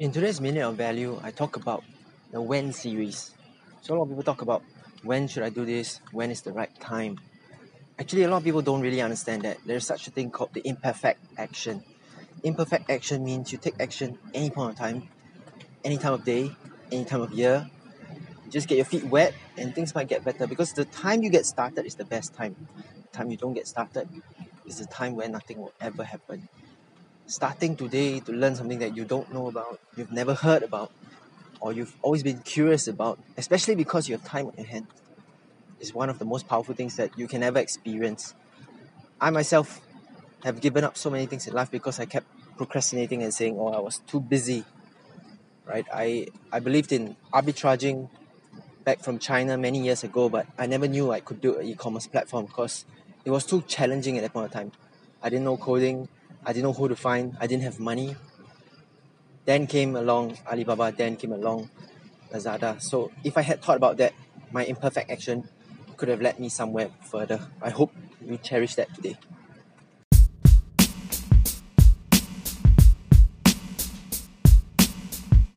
In today's Minute of Value, I talk about the when series. So a lot of people talk about when should I do this, when is the right time. Actually, a lot of people don't really understand that there's such a thing called the imperfect action. Imperfect action means you take action any point of time, any time of day, any time of year. just get your feet wet and things might get better because the time you get started is the best time. The time you don't get started is the time where nothing will ever happen starting today to learn something that you don't know about, you've never heard about, or you've always been curious about, especially because you have time on your hand, is one of the most powerful things that you can ever experience. I myself have given up so many things in life because I kept procrastinating and saying, oh, I was too busy. Right? I, I believed in arbitraging back from China many years ago, but I never knew I could do an e-commerce platform because it was too challenging at that point of time. I didn't know coding, I didn't know who to find. I didn't have money. Then came along Alibaba, then came along Lazada. So if I had thought about that, my imperfect action could have led me somewhere further. I hope you cherish that today.